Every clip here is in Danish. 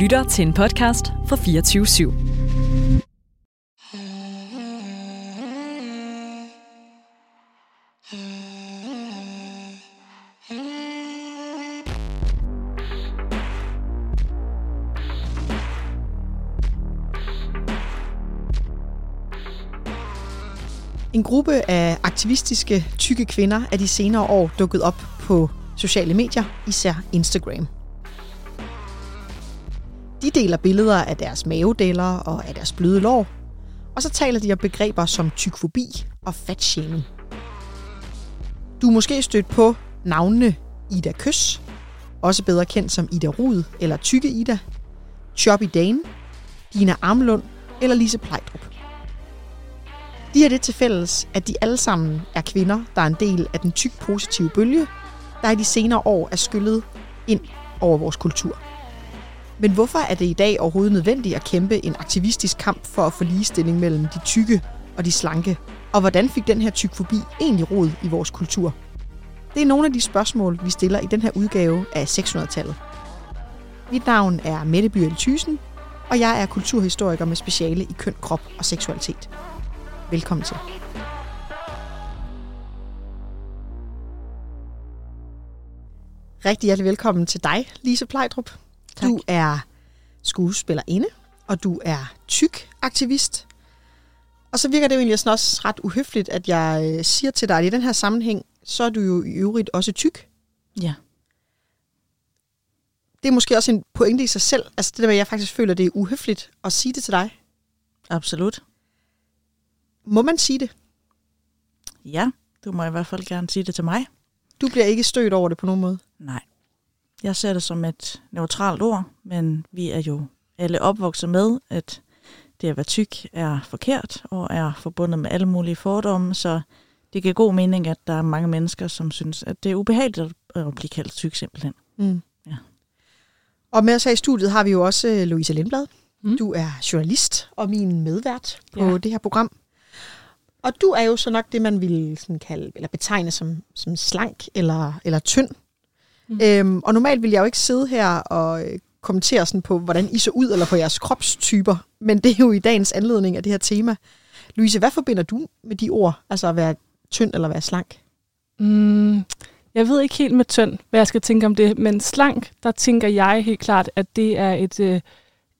lytter til en podcast fra 24 /7. En gruppe af aktivistiske, tykke kvinder er de senere år dukket op på sociale medier, især Instagram. De deler billeder af deres mavedeller og af deres bløde lår, og så taler de om begreber som tykfobi og fatshaming. Du er måske stødt på navnene Ida Køs, også bedre kendt som Ida Rud eller Tykke Ida, Choppy Dane, Dina Armlund eller Lise Plejdrup. De har det til fælles, at de alle sammen er kvinder, der er en del af den tyk positive bølge, der i de senere år er skyllet ind over vores kultur. Men hvorfor er det i dag overhovedet nødvendigt at kæmpe en aktivistisk kamp for at få ligestilling mellem de tykke og de slanke? Og hvordan fik den her tykfobi egentlig rod i vores kultur? Det er nogle af de spørgsmål, vi stiller i den her udgave af 600-tallet. Mit navn er Mette Byrel Thysen, og jeg er kulturhistoriker med speciale i køn, krop og seksualitet. Velkommen til. Rigtig hjertelig velkommen til dig, Lise Plejdrup. Tak. Du er skuespillerinde, og du er tyk aktivist. Og så virker det jo egentlig sådan også ret uhøfligt, at jeg øh, siger til dig, at i den her sammenhæng, så er du jo i øvrigt også tyk. Ja. Det er måske også en pointe i sig selv. Altså det der med, at jeg faktisk føler, at det er uhøfligt at sige det til dig. Absolut. Må man sige det? Ja, du må i hvert fald gerne sige det til mig. Du bliver ikke stødt over det på nogen måde. Nej. Jeg ser det som et neutralt ord, men vi er jo alle opvokset med, at det at være tyk er forkert og er forbundet med alle mulige fordomme, så det giver god mening, at der er mange mennesker, som synes, at det er ubehageligt at blive kaldt tyk simpelthen. Mm. Ja. Og med os her i studiet har vi jo også øh, Louise Lindblad. Mm. Mm. Du er journalist og min medvært på Ja. det her program. Og du er jo så nok det, man ville sådan kalde, eller betegne som, som slank eller, eller tynd. Mm. Øhm, og normalt vil jeg jo ikke sidde her og øh, kommentere sådan på, hvordan I så ud, eller på jeres kropstyper. Men det er jo i dagens anledning af det her tema. Louise, hvad forbinder du med de ord? Altså at være tynd eller være slank? Mm, jeg ved ikke helt med tynd, hvad jeg skal tænke om det, men slank, der tænker jeg helt klart, at det er et øh,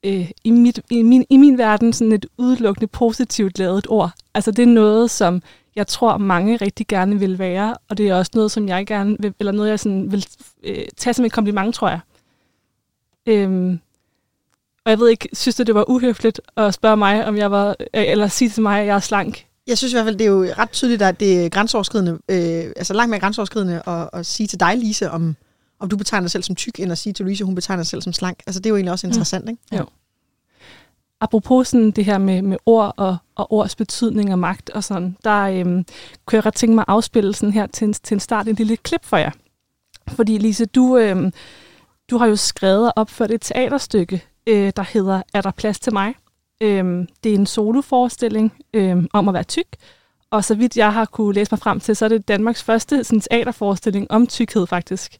øh, i, mit, i, min, i min verden sådan et udelukkende positivt lavet ord. Altså det er noget, som jeg tror mange rigtig gerne vil være, og det er også noget, som jeg gerne vil, eller noget, jeg sådan vil øh, tage som et kompliment, tror jeg. Øhm, og jeg ved ikke, synes du, det var uhøfligt at spørge mig, om jeg var, øh, eller sige til mig, at jeg er slank? Jeg synes i hvert fald, det er jo ret tydeligt, at det er grænseoverskridende, øh, altså langt mere grænseoverskridende at, at sige til dig, Lise, om, om du betegner dig selv som tyk, end at sige til Louise, hun betegner sig selv som slank. Altså det er jo egentlig også interessant, ikke? Jo. Apropos sådan det her med, med ord og, og ords betydning og magt og sådan, der øhm, kunne jeg ret tænke mig at afspille sådan her til en, til en start en lille klip for jer. Fordi Lise, du, øhm, du har jo skrevet og opført et teaterstykke, øh, der hedder Er der plads til mig? Øhm, det er en soloforestilling øhm, om at være tyk, og så vidt jeg har kunne læse mig frem til, så er det Danmarks første sådan, teaterforestilling om tykkhed faktisk.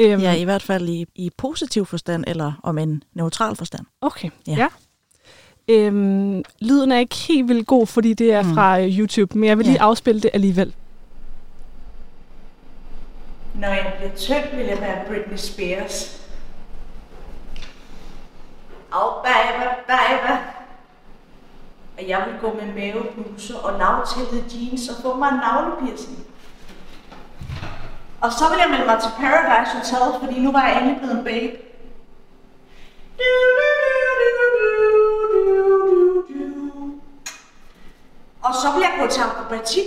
Øhm, Ja, i hvert fald i, i positiv forstand, eller om en neutral forstand. Okay, Ja. ja. Øhm, lyden er ikke helt vildt god, fordi det er Mm. fra øh, YouTube, men jeg vil lige Ja. afspille det alligevel. Når jeg bliver tynd, vil jeg være Britney Spears. Oh, baby, baby. Og jeg vil gå med mavebluse og lavtællede jeans og få mig en navlepiercing. Og så vil jeg melde mig til Paradise Hotel, fordi nu var jeg endelig blevet en babe. Du, Og så vil jeg gå til akrobatik.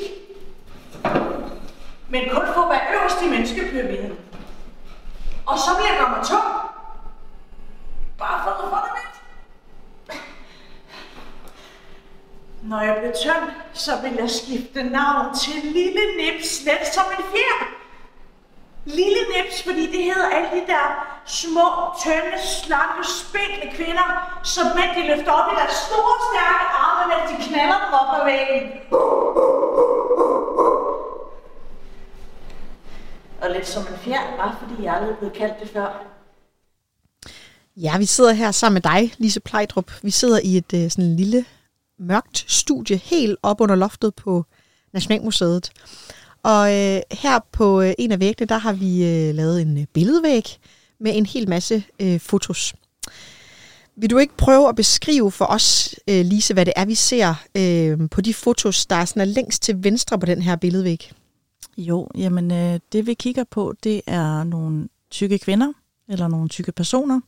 Men kun for at være øverst i menneskepyramiden. Og så vil jeg gøre mig tung. Bare for at få det lidt. Når jeg bliver tynd, så vil jeg skifte navn til Lille Nips, let som en fjer. Lille Nips, fordi det hedder alle de der små, tynde, slanke, spinkle kvinder, som mænd de løfter op i deres store, stærke arme, mens de knaller dem op ad væggen. Og lidt som en fjern, bare fordi jeg aldrig blev kaldt det før. Ja, vi sidder her sammen med dig, Lise Plejdrup. Vi sidder i et øh, sådan lille mørkt studie helt op under loftet på Nationalmuseet. Og øh, her på øh, en af væggene, der har vi øh, lavet en øh, billedvæg med en hel masse øh, fotos. Vil du ikke prøve at beskrive for os, øh, Lise, hvad det er, vi ser øh, på de fotos, der er, sådan er længst til venstre på den her billedvæg? Jo, jamen øh, det vi kigger på, det er nogle tykke kvinder, eller nogle tykke personer,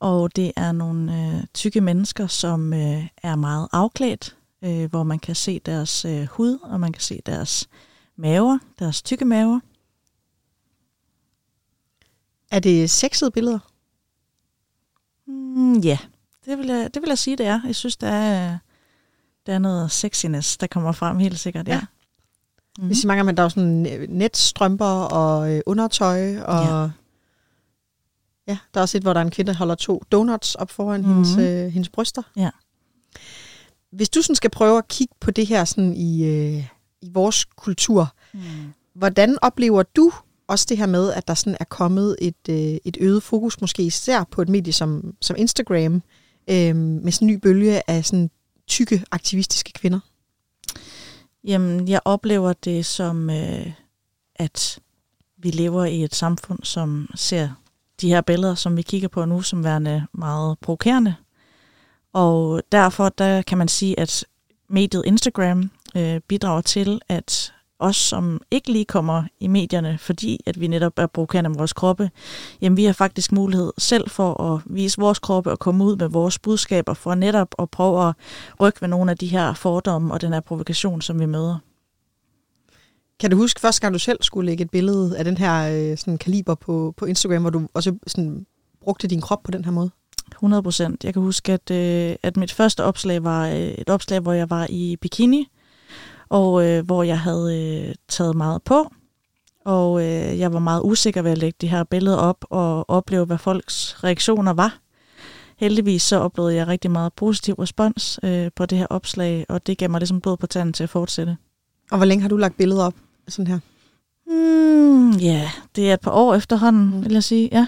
og det er nogle øh, tykke mennesker, som øh, er meget afklædt, øh, hvor man kan se deres øh, hud, og man kan se deres maver, deres tykke maver. Er det sexede billeder? Mm, ja, det vil, jeg, det vil jeg sige, det er. Jeg synes, der er, der er noget sexiness, der kommer frem helt sikkert, ja. ja. Mm. Hvis I mange, man der er sådan netstrømper og øh, undertøj, og ja. ja, der er også et, hvor der er en kvinde, der holder to donuts op foran mm. hendes, øh, hendes bryster. Ja. Hvis du sådan skal prøve at kigge på det her sådan i, øh, i vores kultur, mm. hvordan oplever du også det her med, at der sådan er kommet et, øh, et øget fokus, måske især på et medie som, som Instagram, øh, med sådan en ny bølge af sådan tykke aktivistiske kvinder? Jamen, jeg oplever det som, øh, at vi lever i et samfund, som ser de her billeder, som vi kigger på nu, som værende meget provokerende. Og derfor der kan man sige, at mediet Instagram øh, bidrager til, at os, som ikke lige kommer i medierne, fordi at vi netop er provokerende med vores kroppe, jamen vi har faktisk mulighed selv for at vise vores kroppe og komme ud med vores budskaber for netop at prøve at rykke ved nogle af de her fordomme og den her provokation, som vi møder. Kan du huske første gang, du selv skulle lægge et billede af den her øh, sådan kaliber på, på Instagram, hvor du også sådan brugte din krop på den her måde? 100 procent. Jeg kan huske, at, øh, at mit første opslag var øh, et opslag, hvor jeg var i bikini, og øh, hvor jeg havde øh, taget meget på, og øh, jeg var meget usikker ved at lægge de her billeder op og opleve, hvad folks reaktioner var. Heldigvis så oplevede jeg rigtig meget positiv respons øh, på det her opslag, og det gav mig ligesom blod på tanden til at fortsætte. Og hvor længe har du lagt billeder op sådan her? Mm, ja, yeah, det er et par år efterhånden, mm. vil jeg sige, ja.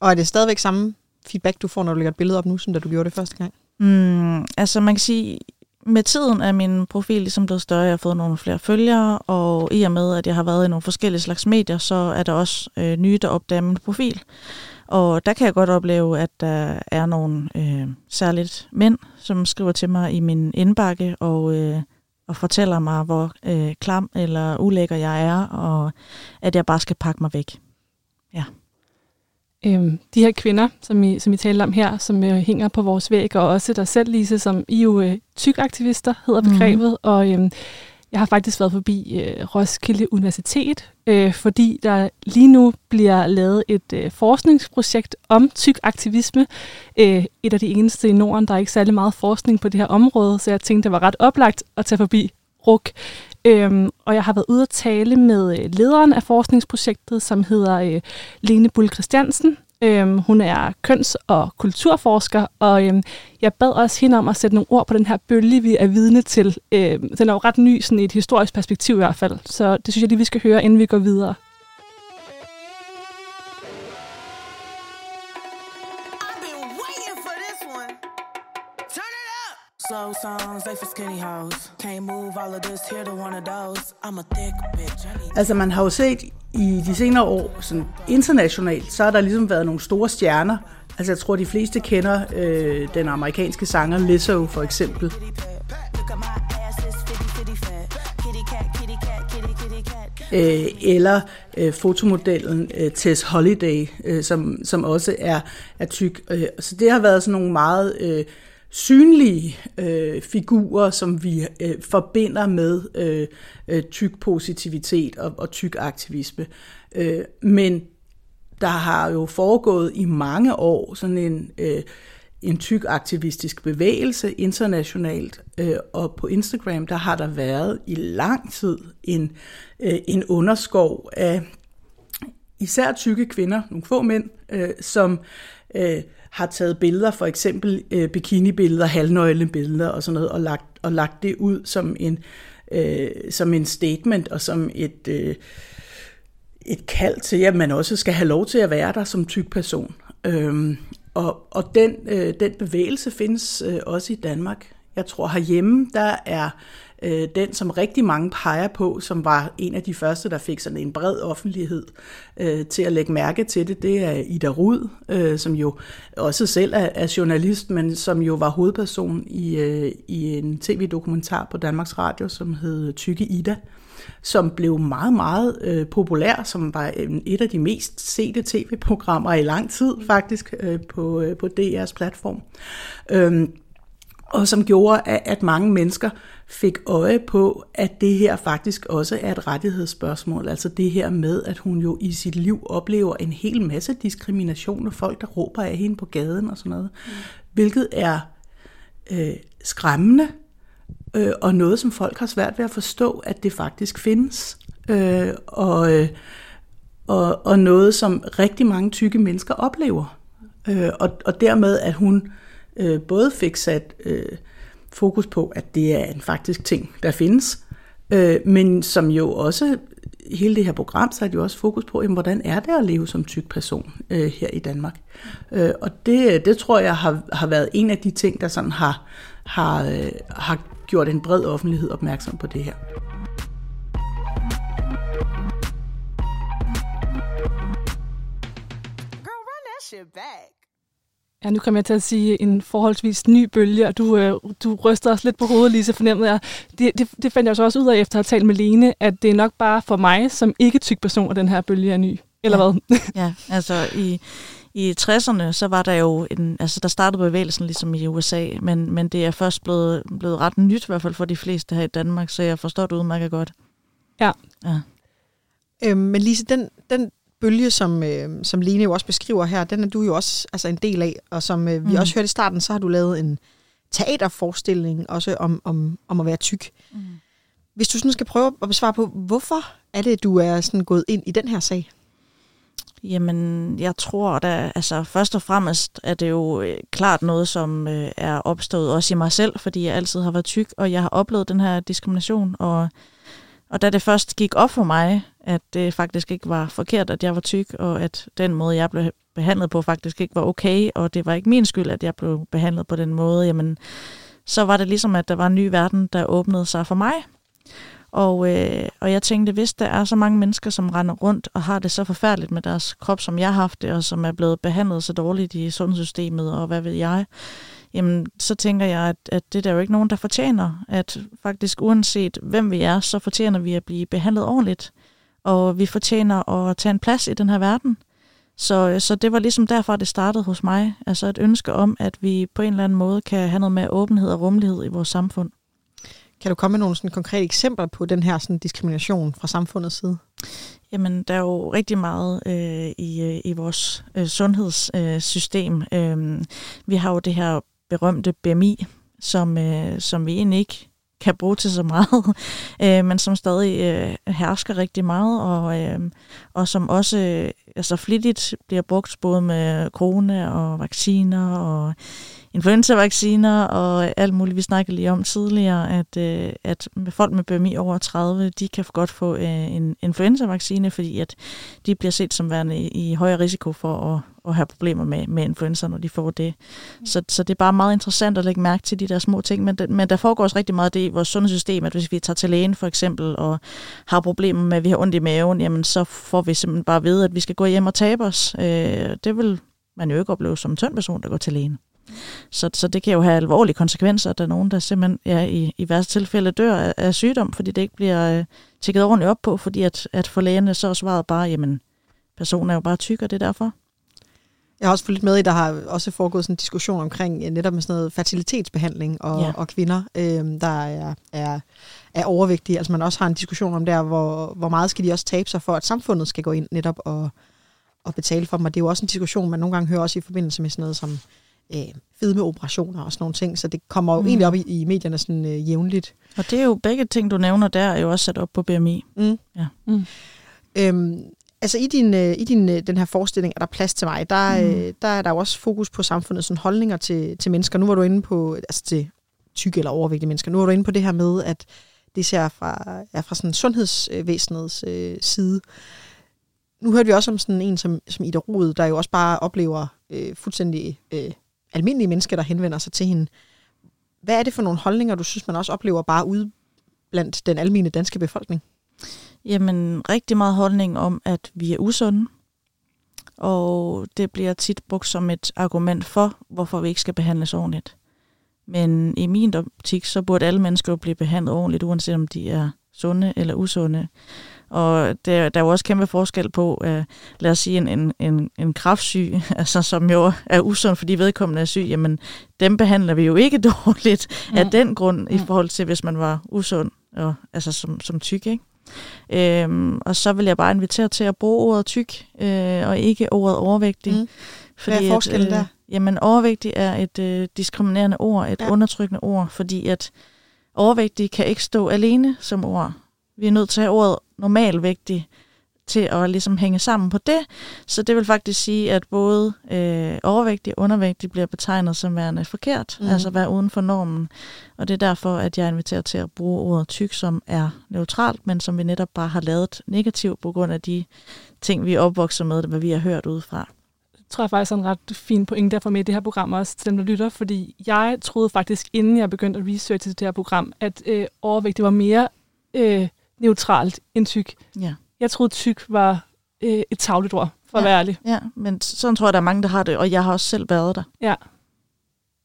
Og er det stadigvæk samme feedback, du får, når du lægger et billede op nu, som da du gjorde det første gang? Mm, altså man kan sige, med tiden er min profil ligesom blevet større. Jeg har fået nogle flere følgere, og i og med, at jeg har været i nogle forskellige slags medier, så er der også øh, nye, der opdager min profil. Og der kan jeg godt opleve, at der er nogle øh, særligt mænd, som skriver til mig i min indbakke og, øh, og fortæller mig, hvor øh, klam eller ulækker jeg er, og at jeg bare skal pakke mig væk. Ja. Øhm, de her kvinder, som I, som I taler om her, som øh, hænger på vores væg, og også der selv, Lise, som I jo øh, tykaktivister hedder mhm. begrebet, mm. og øhm, jeg har faktisk været forbi øh, Roskilde Universitet, øh, fordi der lige nu bliver lavet et øh, forskningsprojekt om tyk aktivisme. Øh, et af de eneste i Norden, der er ikke særlig meget forskning på det her område, så jeg tænkte, det var ret oplagt at tage forbi RUK. Øhm, og jeg har været ude at tale med øh, lederen af forskningsprojektet, som hedder øh, Lene Bull Christiansen. Øhm, hun er køns- og kulturforsker, og øhm, jeg bad også hende om at sætte nogle ord på den her bølge, vi er vidne til. Øhm, den er jo ret ny, sådan i et historisk perspektiv i hvert fald, så det synes jeg lige, vi skal høre, inden vi går videre. Slow songs, they for skinny hoes. Can't move all of this, here to one of those. I'm a thick bitch. Altså man har jo set i de senere år, sådan internationalt, så har der ligesom været nogle store stjerner. Altså jeg tror, de fleste kender øh, den amerikanske sanger Lizzo for eksempel. Øh, eller øh, fotomodellen øh, Tess Holiday, øh, som, som også er, er tyk. Øh, så det har været sådan nogle meget... Øh, synlige øh, figurer, som vi øh, forbinder med øh, øh, tyk positivitet og, og tyk aktivisme. Øh, men der har jo foregået i mange år sådan en, øh, en tyk aktivistisk bevægelse internationalt, øh, og på Instagram der har der været i lang tid en, øh, en underskov af især tykke kvinder, nogle få mænd, øh, som øh, har taget billeder, for eksempel øh, bikinibilleder, halvnøglebilleder og sådan noget, og lagt, og lagt det ud som en, øh, som en statement og som et, øh, et kald til, at man også skal have lov til at være der som tyk person. Øhm, og og den, øh, den bevægelse findes øh, også i Danmark. Jeg tror herhjemme, der er øh, den, som rigtig mange peger på, som var en af de første, der fik sådan en bred offentlighed øh, til at lægge mærke til det, det er Ida Rud, øh, som jo også selv er, er journalist, men som jo var hovedperson i, øh, i en tv-dokumentar på Danmarks Radio, som hed Tykke Ida som blev meget, meget øh, populær, som var et af de mest sete tv-programmer i lang tid faktisk øh, på, øh, på DR's platform. Øhm, og som gjorde, at, mange mennesker fik øje på, at det her faktisk også er et rettighedsspørgsmål. Altså det her med, at hun jo i sit liv oplever en hel masse diskrimination og folk, der råber af hende på gaden og sådan noget. Mm. Hvilket er øh, skræmmende, øh, og noget, som folk har svært ved at forstå, at det faktisk findes. Øh, og, øh, og, og noget, som rigtig mange tykke mennesker oplever. Øh, og, og dermed, at hun øh, Øh, både fik sat øh, fokus på, at det er en faktisk ting, der findes, øh, men som jo også, hele det her program, så det jo også fokus på, jamen, hvordan er det at leve som tyk person øh, her i Danmark. Øh, og det, det tror jeg har, har været en af de ting, der sådan har, har, øh, har gjort en bred offentlighed opmærksom på det her. Girl, run that shit back. Ja, nu kommer jeg til at sige en forholdsvis ny bølge, og du, øh, du ryster os lidt på hovedet, Lise, fornemmede jeg. Det, det, det fandt jeg så også ud af, efter at have talt med Lene, at det er nok bare for mig, som ikke tyk person, at den her bølge er ny. Eller ja. hvad? ja, altså i, i 60'erne, så var der jo en, altså der startede bevægelsen ligesom i USA, men, men det er først blevet, blevet ret nyt, i hvert fald for de fleste her i Danmark, så jeg forstår det udmærket godt. Ja. ja. Øhm, men Lise, den, den bølge, som, øh, som Lene jo også beskriver her, den er du jo også altså en del af, og som øh, vi mm. også hørte i starten, så har du lavet en teaterforestilling også om, om, om at være tyk. Mm. Hvis du sådan skal prøve at besvare på, hvorfor er det, du er sådan gået ind i den her sag? Jamen, jeg tror da, altså først og fremmest er det jo øh, klart noget, som øh, er opstået også i mig selv, fordi jeg altid har været tyk, og jeg har oplevet den her diskrimination, og, og da det først gik op for mig, at det faktisk ikke var forkert, at jeg var tyk, og at den måde, jeg blev behandlet på, faktisk ikke var okay, og det var ikke min skyld, at jeg blev behandlet på den måde, jamen, så var det ligesom, at der var en ny verden, der åbnede sig for mig. Og, øh, og jeg tænkte, hvis der er så mange mennesker, som render rundt og har det så forfærdeligt med deres krop, som jeg har haft det, og som er blevet behandlet så dårligt i sundhedssystemet, og hvad ved jeg, jamen så tænker jeg, at, at det er der jo ikke nogen, der fortjener. At faktisk uanset hvem vi er, så fortjener vi at blive behandlet ordentligt. Og vi fortjener at tage en plads i den her verden. Så, så det var ligesom derfor, det startede hos mig. Altså et ønske om, at vi på en eller anden måde kan have noget mere åbenhed og rummelighed i vores samfund. Kan du komme med nogle sådan konkrete eksempler på den her sådan, diskrimination fra samfundets side? Jamen, der er jo rigtig meget øh, i, øh, i vores øh, sundhedssystem. Øh, vi har jo det her berømte BMI, som, øh, som vi egentlig ikke kan bruge til så meget, øh, men som stadig øh, hersker rigtig meget, og, øh, og som også øh, altså flittigt bliver brugt både med corona og vacciner og influenza-vacciner og alt muligt, vi snakkede lige om tidligere, at, øh, at folk med BMI over 30, de kan godt få øh, en influenza-vaccine, fordi at de bliver set som værende i, i højere risiko for at, at have problemer med, med influenza, når de får det. Så, så det er bare meget interessant at lægge mærke til de der små ting, men, men der foregår også rigtig meget det i vores sundhedssystem, at hvis vi tager til lægen for eksempel, og har problemer med, at vi har ondt i maven, jamen så får vi simpelthen bare at vide, at vi skal gå hjem og tabe os. Øh, det vil man jo ikke opleve som en tynd person, der går til lægen. Så, så det kan jo have alvorlige konsekvenser, at der er nogen, der simpelthen ja, i, i værste tilfælde dør af, af sygdom, fordi det ikke bliver øh, tækket ordentligt op på, fordi at, at for lægerne så er svaret bare, jamen, personen er jo bare tyk, og det er derfor. Jeg har også fulgt med i, der har også foregået sådan en diskussion omkring netop med sådan noget fertilitetsbehandling og, ja. og kvinder, øh, der er, er, er overvægtige. Altså man også har en diskussion om der, hvor, hvor meget skal de også tabe sig for, at samfundet skal gå ind netop og, og betale for dem. Og det er jo også en diskussion, man nogle gange hører også i forbindelse med sådan noget som øh, fedmeoperationer og sådan nogle ting, så det kommer jo mm. egentlig op i, i medierne sådan øh, jævnligt. Og det er jo begge ting, du nævner der, er jo også sat op på BMI. Mm. Ja. Mm. Øhm, altså i din, øh, i din øh, den her forestilling, er der plads til mig, der, mm. øh, der er der jo også fokus på samfundets sådan, holdninger til, til mennesker. Nu var du inde på, altså til tykke eller overvægtige mennesker, nu var du inde på det her med, at det ser fra, er fra sådan sundhedsvæsenets øh, side. nu hørte vi også om sådan en som, som Ida Rud, der jo også bare oplever øh, fuldstændig øh, almindelige mennesker, der henvender sig til hende. Hvad er det for nogle holdninger, du synes, man også oplever bare ude blandt den almindelige danske befolkning? Jamen, rigtig meget holdning om, at vi er usunde. Og det bliver tit brugt som et argument for, hvorfor vi ikke skal behandles ordentligt. Men i min optik, så burde alle mennesker blive behandlet ordentligt, uanset om de er sunde eller usunde. Og der, der er jo også kæmpe forskel på, uh, lad os sige, en, en, en, en kraftsyg, altså, som jo er usund, fordi vedkommende er syg, jamen dem behandler vi jo ikke dårligt mm. af den grund, mm. i forhold til, hvis man var usund, og, altså som, som tyk, ikke? Øhm, og så vil jeg bare invitere til at bruge ordet tyk, øh, og ikke ordet overvægtig. Mm. Fordi Hvad er forskellen at, øh, der? Jamen, overvægtig er et øh, diskriminerende ord, et ja. undertrykkende ord, fordi at overvægtig kan ikke stå alene som ord. Vi er nødt til at have ordet normalvægtig til at ligesom hænge sammen på det. Så det vil faktisk sige, at både øh, overvægtig og undervægtig bliver betegnet som værende forkert, mm. altså være uden for normen. Og det er derfor, at jeg inviterer til at bruge ordet tyk, som er neutralt, men som vi netop bare har lavet negativt på grund af de ting, vi er opvokset med, hvad vi har hørt udefra tror jeg faktisk er en ret fin point derfor med i det her program også til dem, der lytter, fordi jeg troede faktisk, inden jeg begyndte at researche til det her program, at øh, overvægt det var mere øh, neutralt end tyk. Ja. Jeg troede, tyk var øh, et tavligt ord, for ja. at være ærlig. Ja, men sådan tror jeg, der er mange, der har det, og jeg har også selv været der. Ja.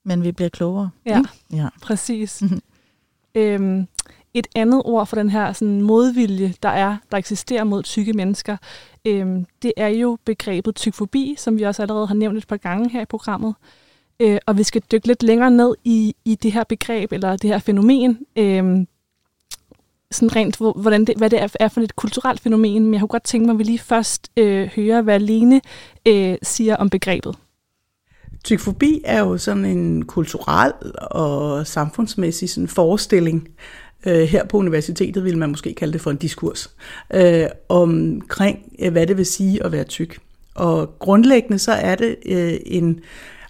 Men vi bliver klogere. Ja, ja. præcis. øhm, et andet ord for den her sådan, modvilje, der er, der eksisterer mod tykke mennesker, øhm, det er jo begrebet tykfobi, som vi også allerede har nævnt et par gange her i programmet. Øh, og vi skal dykke lidt længere ned i, i det her begreb, eller det her fænomen, øhm, sådan rent, hvordan det, hvad det er, er for et kulturelt fænomen, men jeg kunne godt tænke mig, at vi lige først øh, hører, hvad Lene øh, siger om begrebet. Tykfobi er jo sådan en kulturel og samfundsmæssig sådan forestilling, øh, her på universitetet vil man måske kalde det for en diskurs, øh, omkring øh, hvad det vil sige at være tyk. Og grundlæggende så er det øh, en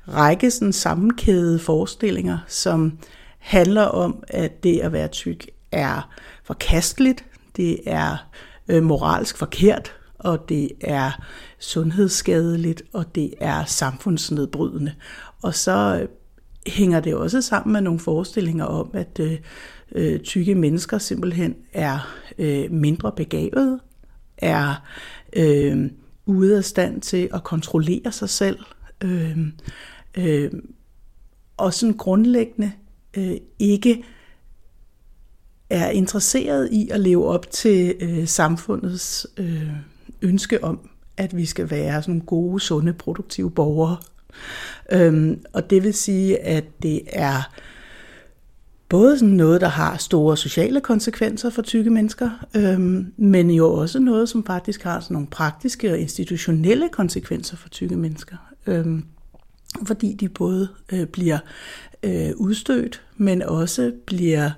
række sådan sammenkædede forestillinger, som handler om, at det at være tyk er forkasteligt, det er øh, moralsk forkert, og det er sundhedsskadeligt, og det er samfundsnedbrydende. Og så øh, hænger det også sammen med nogle forestillinger om, at øh, øh tykke mennesker simpelthen er øh, mindre begavede, er øh, ude af stand til at kontrollere sig selv, øh, øh, og sådan grundlæggende øh, ikke er interesseret i at leve op til øh, samfundets øh, ønske om, at vi skal være sådan gode, sunde, produktive borgere. Øhm, og det vil sige, at det er både sådan noget, der har store sociale konsekvenser for tykke mennesker, øhm, men jo også noget, som faktisk har sådan nogle praktiske og institutionelle konsekvenser for tykke mennesker. Øhm, fordi de både øh, bliver øh, udstødt, men også bliver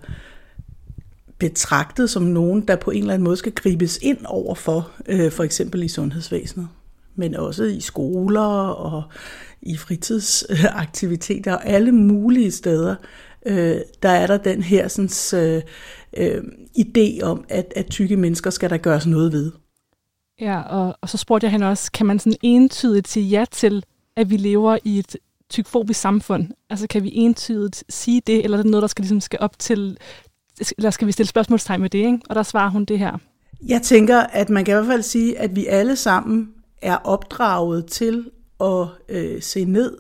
betragtet som nogen, der på en eller anden måde skal gribes ind over for, øh, for eksempel i sundhedsvæsenet, men også i skoler og i fritidsaktiviteter og alle mulige steder, øh, der er der den her sådan, øh, øh, idé om, at, at tykke mennesker skal der gøres noget ved. Ja, og, og så spurgte jeg hende også, kan man sådan entydigt sige ja til, at vi lever i et tykfobisk samfund? Altså kan vi entydigt sige det, eller er det noget, der skal, ligesom skal op til, eller skal vi stille spørgsmålstegn med det? Ikke? Og der svarer hun det her. Jeg tænker, at man kan i hvert fald sige, at vi alle sammen er opdraget til at øh, se ned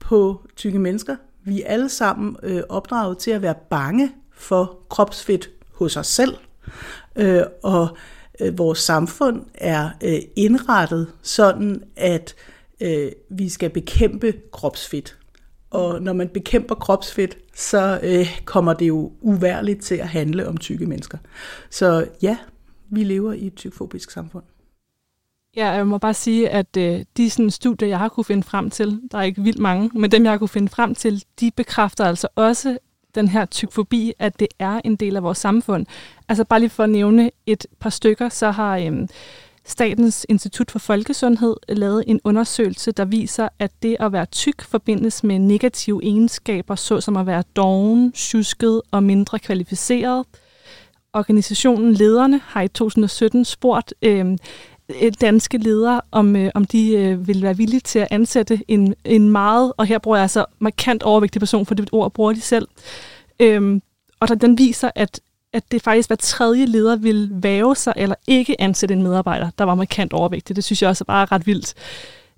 på tykke mennesker. Vi er alle sammen øh, opdraget til at være bange for kropsfedt hos os selv. Øh, og øh, vores samfund er øh, indrettet sådan, at øh, vi skal bekæmpe kropsfedt. Og når man bekæmper kropsfedt, så øh, kommer det jo uværligt til at handle om tykke mennesker. Så ja, vi lever i et tykfobisk samfund. Ja, jeg må bare sige, at øh, de sådan, studier, jeg har kunne finde frem til, der er ikke vildt mange, men dem, jeg har kunne finde frem til, de bekræfter altså også den her tykfobi, at det er en del af vores samfund. Altså bare lige for at nævne et par stykker, så har øh, Statens Institut for Folkesundhed lavet en undersøgelse, der viser, at det at være tyk forbindes med negative egenskaber, såsom at være doven, tjusket og mindre kvalificeret. Organisationen Lederne har i 2017 spurgt øh, øh, danske ledere, om, øh, om de øh, vil være villige til at ansætte en, en meget, og her bruger jeg altså markant overvægtig person, for det ord bruger de selv. Øh, og der, den viser, at, at det faktisk hver tredje leder vil væve sig eller ikke ansætte en medarbejder, der var markant overvægtig. Det synes jeg også er bare ret vildt.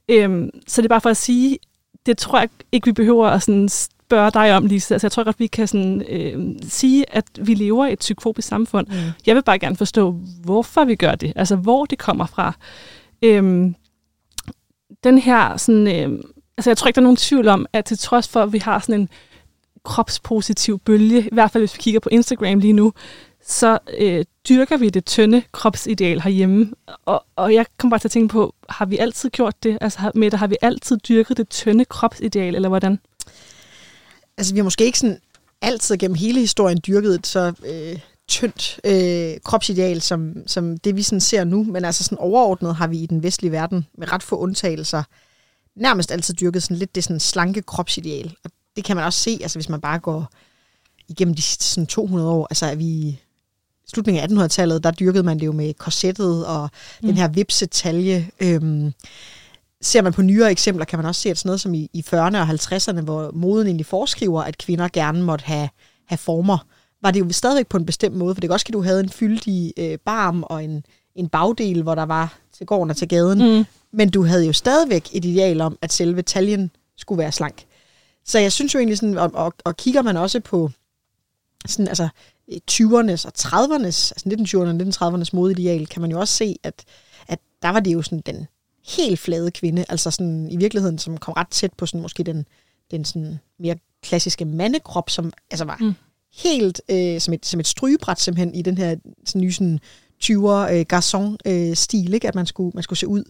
Øhm, så det er bare for at sige, det tror jeg ikke, vi behøver at sådan spørge dig om, Lisa. Altså, jeg tror godt, vi kan sådan, øh, sige, at vi lever i et psykofobisk samfund. Mm. Jeg vil bare gerne forstå, hvorfor vi gør det. Altså, hvor det kommer fra. Øhm, den her, sådan, øh, altså, jeg tror ikke, der er nogen tvivl om, at til trods for, at vi har sådan en kropspositiv bølge, i hvert fald hvis vi kigger på Instagram lige nu, så øh, dyrker vi det tynde kropsideal herhjemme. Og, og jeg kom bare til at tænke på, har vi altid gjort det? Altså, Mette, har vi altid dyrket det tynde kropsideal, eller hvordan? Altså, vi har måske ikke sådan altid gennem hele historien dyrket et så øh, tyndt øh, kropsideal, som, som det vi sådan ser nu, men altså sådan overordnet har vi i den vestlige verden, med ret få undtagelser, nærmest altid dyrket sådan lidt det sådan slanke kropsideal. Og det kan man også se, altså hvis man bare går igennem de sidste sådan 200 år, altså er vi i slutningen af 1800-tallet, der dyrkede man det jo med korsettet og mm. den her vipsetalje. Øhm, ser man på nyere eksempler, kan man også se, at sådan noget som i, i 40'erne og 50'erne, hvor moden egentlig foreskriver, at kvinder gerne måtte have, have former, var det jo stadigvæk på en bestemt måde, for det kan også at du havde en fyldig øh, barm og en, en bagdel, hvor der var til gården og til gaden, mm. men du havde jo stadigvæk et ideal om, at selve taljen skulle være slank. Så jeg synes jo egentlig sådan, og, og, og kigger man også på sådan, altså 20'ernes og 30'ernes, altså 1920'ernes og 1930'ernes modeideal, kan man jo også se, at, at der var det jo sådan den helt flade kvinde, altså sådan i virkeligheden, som kom ret tæt på sådan måske den, den sådan mere klassiske mandekrop, som altså var mm. helt øh, som, et, som et strygebræt simpelthen i den her sådan nye sådan 20'er øh, garçon-stil, øh, ikke? at man skulle, man skulle se ud.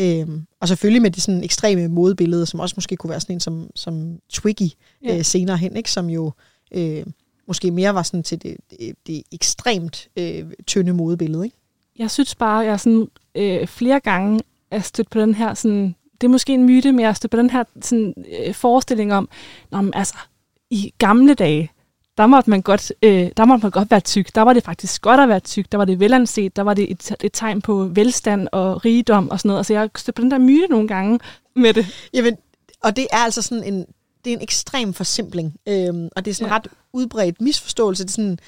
Øhm, og selvfølgelig med de sådan ekstreme modebilleder, som også måske kunne være sådan en som, som Twiggy ja. øh, senere hen, ikke? som jo øh, måske mere var sådan til det, det, det ekstremt øh, tynde modebillede. Ikke? Jeg synes bare, jeg sådan, øh, flere gange er stødt på den her, sådan, det er måske en myte, men jeg er stødt på den her sådan, øh, forestilling om, når altså, i gamle dage, der måtte man godt, øh, der måtte man godt være tyk. Der var det faktisk godt at være tyk. Der var det velanset. Der var det et, et tegn på velstand og rigdom og sådan noget. Altså jeg har stødt på den der myte nogle gange med det. Jamen, og det er altså sådan en, det er en ekstrem forsimpling. Øhm, og det er sådan en ja. ret udbredt misforståelse. Det er sådan,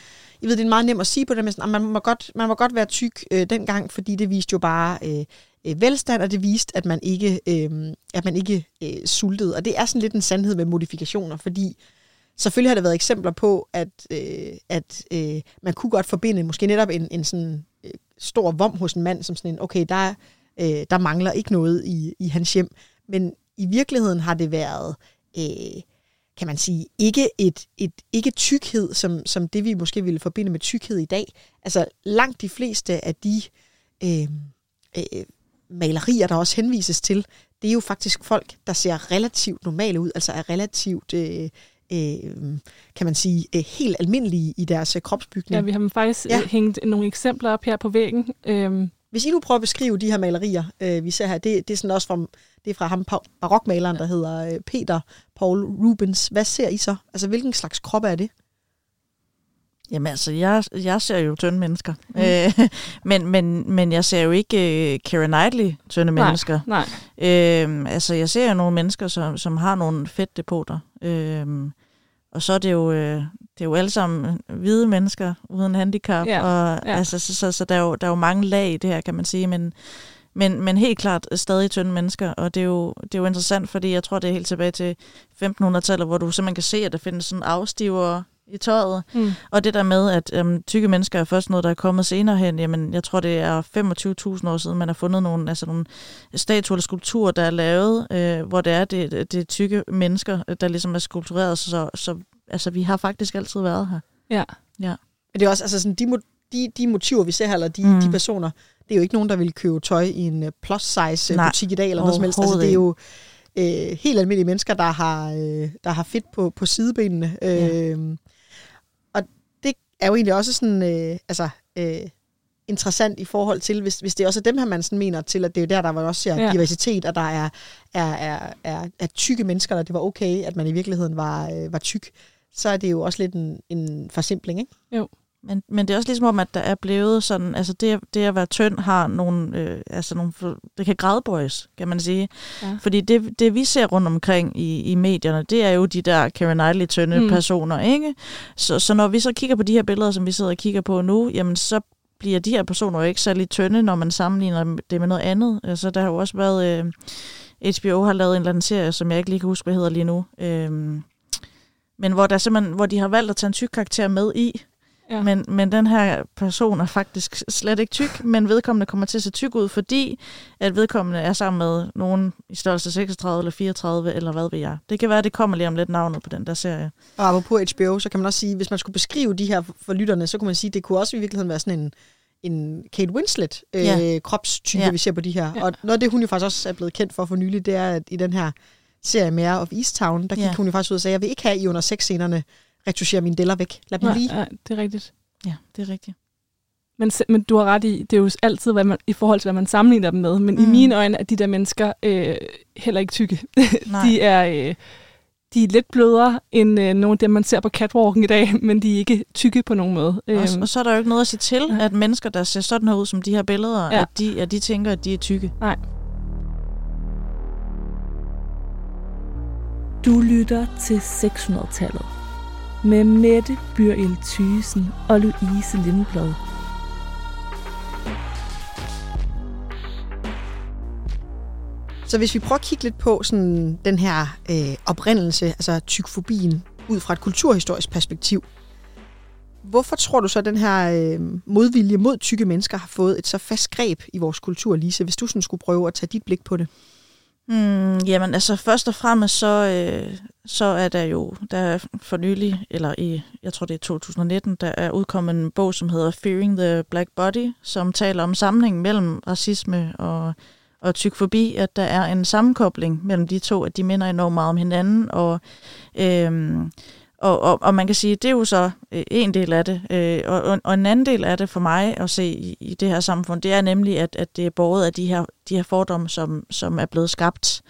jeg ved, det er meget nemt at sige på det, men sådan, man, må godt, man må godt være tyk øh, dengang, fordi det viste jo bare øh, øh, velstand, og det viste, at man ikke, øh, at man ikke øh, sultede. Og det er sådan lidt en sandhed med modifikationer, fordi selvfølgelig har der været eksempler på, at, øh, at øh, man kunne godt forbinde måske netop en, en sådan øh, stor vom hos en mand, som sådan en, okay, der, øh, der mangler ikke noget i, i hans hjem. Men i virkeligheden har det været øh, kan man sige, ikke et, et ikke tykkhed, som, som det vi måske ville forbinde med tykkhed i dag. Altså langt de fleste af de øh, øh, malerier, der også henvises til, det er jo faktisk folk, der ser relativt normale ud, altså er relativt, øh, øh, kan man sige, øh, helt almindelige i deres øh, kropsbygning. Ja, vi har faktisk ja. hængt nogle eksempler op her på væggen. Øh. Hvis I nu prøver at beskrive de her malerier, øh, vi ser her, det, det er sådan også fra det er fra ham, barokmaleren, der hedder øh, Peter Paul Rubens. Hvad ser I så? Altså, hvilken slags krop er det? Jamen altså, jeg, jeg ser jo tynde mennesker. Mm. Øh, men, men, men jeg ser jo ikke uh, Keira Knightley tynde nej, mennesker. Nej. Øh, altså, jeg ser jo nogle mennesker, som, som har nogle fedtdepoter. Øh, og så er det jo, øh, det er jo alle sammen hvide mennesker uden handicap. Ja, og, ja. Altså, så, så, så der, er jo, der er jo mange lag i det her, kan man sige. Men, men, men helt klart stadig tynde mennesker, og det er, jo, det er jo interessant, fordi jeg tror, det er helt tilbage til 1500-tallet, hvor du simpelthen kan se, at der findes sådan afstiver i tøjet. Mm. Og det der med, at øhm, tykke mennesker er først noget, der er kommet senere hen, jamen jeg tror, det er 25.000 år siden, man har fundet nogle, altså nogle statuer eller skulpturer, der er lavet, øh, hvor det er det, det er tykke mennesker, der ligesom er skulptureret, så, så altså, vi har faktisk altid været her. Ja. ja. Men det er også, altså sådan, de, de, de motiver, vi ser her, eller de, mm. de personer, det er jo ikke nogen, der vil købe tøj i en øh, plus size øh, Nej, butik i dag, eller noget som helst. Altså, det er jo øh, helt almindelige mennesker, der har, øh, der har fedt på, på sidebenene. Ja. Øh, det er jo egentlig også sådan, øh, altså, øh, interessant i forhold til, hvis, hvis det også er dem her, man sådan mener til, at det er jo der, der var også ser ja. diversitet, og der er, er, er, er, er tykke mennesker, og det var okay, at man i virkeligheden var, øh, var tyk, så er det jo også lidt en, en forsimpling, ikke? Jo. Men, men det er også ligesom om, at der er blevet sådan, altså det, det at være tynd har nogle, øh, altså nogle, det kan gradbøjes, kan man sige. Ja. Fordi det, det vi ser rundt omkring i, i medierne, det er jo de der Karen Knightley tynde mm. personer, ikke? Så, så når vi så kigger på de her billeder, som vi sidder og kigger på nu, jamen så bliver de her personer jo ikke særlig tynde, når man sammenligner det med noget andet. Altså der har jo også været, øh, HBO har lavet en eller anden serie, som jeg ikke lige kan huske, hvad hedder lige nu, øh, men hvor, der simpelthen, hvor de har valgt at tage en tyk karakter med i, Ja. Men, men den her person er faktisk slet ikke tyk, men vedkommende kommer til at se tyk ud, fordi at vedkommende er sammen med nogen i størrelse 36 eller 34, eller hvad ved jeg. Det kan være, at det kommer lige om lidt navnet på den der serie. Og på HBO, så kan man også sige, hvis man skulle beskrive de her for lytterne, så kunne man sige, at det kunne også i virkeligheden være sådan en, en Kate Winslet øh, ja. kropstype, ja. vi ser på de her. Ja. Og noget af det, hun jo faktisk også er blevet kendt for for nylig, det er, at i den her serie Mare of Easttown, der gik ja. hun jo faktisk ud og sagde, at jeg vil ikke have i under sexscenerne retushere mine deller væk. Lad dem lige. Ja, det er rigtigt. Ja, det er rigtigt. Men, men du har ret i, det er jo altid hvad man, i forhold til, hvad man sammenligner dem med. Men mm. i mine øjne er de der mennesker øh, heller ikke tykke. de er... Øh, de er lidt blødere end øh, nogle af dem, man ser på catwalken i dag, men de er ikke tykke på nogen måde. Og, øhm. og så er der jo ikke noget at sige til, ja. at mennesker, der ser sådan her ud som de her billeder, ja. at, de, at de tænker, at de er tykke. Nej. Du lytter til 600-tallet med Mette Byril Thysen og Louise Lindblad. Så hvis vi prøver at kigge lidt på sådan den her øh, oprindelse, altså tykfobien, ud fra et kulturhistorisk perspektiv, hvorfor tror du så, at den her øh, modvilje mod tykke mennesker har fået et så fast greb i vores kultur, Lise, hvis du sådan skulle prøve at tage dit blik på det? Mm, jamen altså først og fremmest så, øh, så er der jo der er for nylig, eller i, jeg tror det er 2019, der er udkommet en bog, som hedder Fearing the Black Body, som taler om sammenhængen mellem racisme og, og tykfobi, at der er en sammenkobling mellem de to, at de minder enormt meget om hinanden, og øh, og, og, og man kan sige, det er jo så øh, en del af det. Øh, og, og en anden del af det for mig at se i, i det her samfund, det er nemlig, at, at det er båret af de her, de her fordomme, som, som er blevet skabt.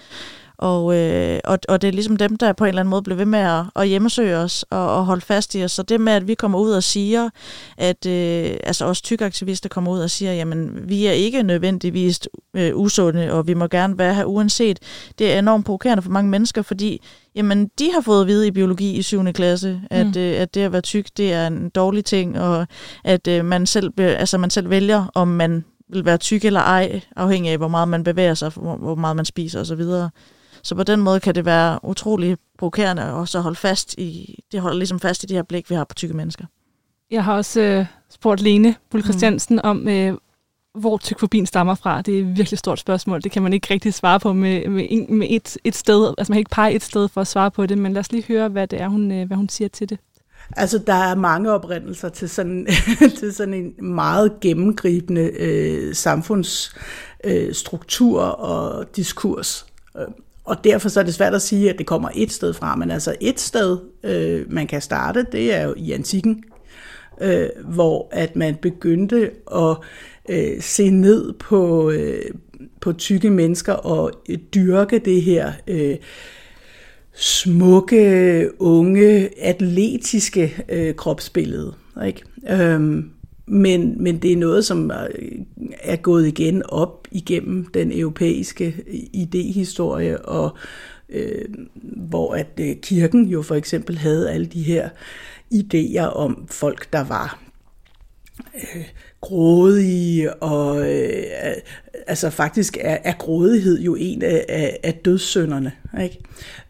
Og, øh, og, og det er ligesom dem, der på en eller anden måde bliver ved med at, at hjemmesøge os og, og holde fast i os. Så det med, at vi kommer ud og siger, at øh, altså os tykaktivister kommer ud og siger, jamen vi er ikke nødvendigvis øh, usunde, og vi må gerne være her uanset. Det er enormt provokerende for mange mennesker, fordi jamen, de har fået at vide i biologi i 7. klasse, at, mm. øh, at det at være tyk, det er en dårlig ting, og at øh, man, selv, altså, man selv vælger, om man vil være tyk eller ej, afhængig af, hvor meget man bevæger sig, hvor, hvor meget man spiser osv. Så på den måde kan det være utrolig provokerende at så holde fast i, det holder ligesom fast i det her blik, vi har på tykke mennesker. Jeg har også øh, spurgt Lene Bull Christiansen mm. om, øh, hvor tykfobien stammer fra. Det er et virkelig stort spørgsmål. Det kan man ikke rigtig svare på med, med, med et, et sted. Altså man kan ikke pege et sted for at svare på det, men lad os lige høre, hvad det er, hun, øh, hvad hun siger til det. Altså, der er mange oprindelser til sådan, til sådan en meget gennemgribende øh, samfundsstruktur øh, og diskurs. Og derfor så er det svært at sige, at det kommer et sted fra, men altså et sted, øh, man kan starte, det er jo i antikken, øh, hvor at man begyndte at øh, se ned på, øh, på tykke mennesker og øh, dyrke det her øh, smukke, unge, atletiske øh, kropsbillede. Ikke? Øhm, men, men det er noget, som er gået igen op igennem den europæiske idehistorie, og øh, hvor at øh, kirken jo for eksempel havde alle de her idéer om folk, der var øh, grådige, og øh, altså faktisk er, er grådighed jo en af, af, af dødssynderne. Ikke?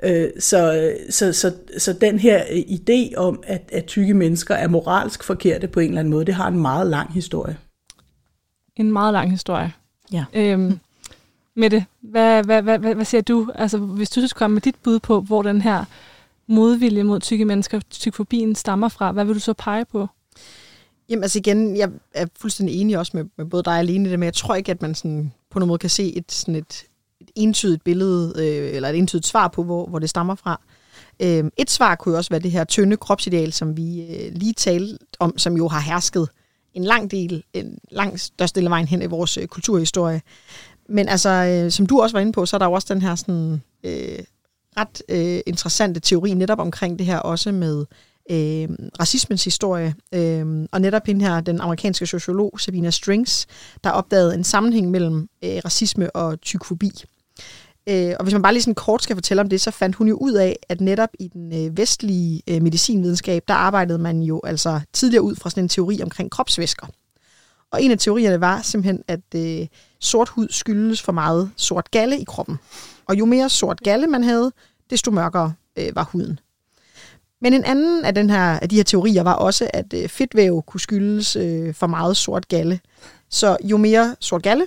Øh, så, så, så, så den her idé om, at, at tykke mennesker er moralsk forkerte på en eller anden måde, det har en meget lang historie. En meget lang historie. Ja. Øhm, Mette, hvad, hvad, hvad, hvad, hvad siger du? Altså, hvis du skulle komme med dit bud på, hvor den her modvilje mod tykke mennesker, tykfobien stammer fra, hvad vil du så pege på? Jamen altså igen, jeg er fuldstændig enig også med, med både dig og Lene i det, men jeg tror ikke, at man sådan, på nogen måde kan se et, sådan et, et entydigt billede, øh, eller et entydigt svar på, hvor, hvor det stammer fra. Øh, et svar kunne jo også være det her tynde kropsideal, som vi øh, lige talte om, som jo har hersket en lang del, en lang største del af vejen hen i vores øh, kulturhistorie. Men altså, øh, som du også var inde på, så er der jo også den her sådan, øh, ret øh, interessante teori netop omkring det her også med øh, racismens historie. Øh, og netop hende her, den amerikanske sociolog Sabina Strings, der opdagede en sammenhæng mellem øh, racisme og tykfobi. Øh, og hvis man bare lige sådan kort skal fortælle om det, så fandt hun jo ud af, at netop i den øh, vestlige øh, medicinvidenskab, der arbejdede man jo altså tidligere ud fra sådan en teori omkring kropsvæsker. Og en af teorierne var simpelthen, at øh, sort hud skyldes for meget sort galle i kroppen. Og jo mere sort galle man havde, desto mørkere øh, var huden. Men en anden af, den her, af de her teorier var også, at øh, fedtvæv kunne skyldes øh, for meget sort galle. Så jo mere sort galle,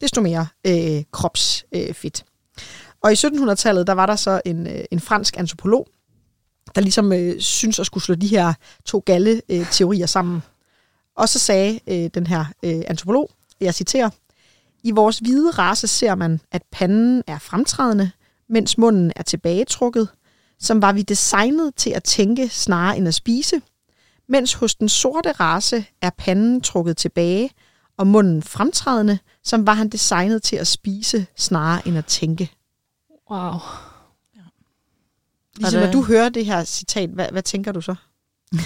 desto mere øh, kropsfedt. Øh, og i 1700-tallet, der var der så en, øh, en fransk antropolog, der ligesom øh, synes at skulle slå de her to galle-teorier øh, sammen. Og så sagde øh, den her øh, antropolog, jeg citerer, i vores hvide race ser man, at panden er fremtrædende, mens munden er tilbagetrukket, som var vi designet til at tænke snarere end at spise, mens hos den sorte race er panden trukket tilbage, og munden fremtrædende, som var han designet til at spise snarere end at tænke. Wow. Ja. Ligesom, når du hører det her citat, hvad, hvad tænker du så?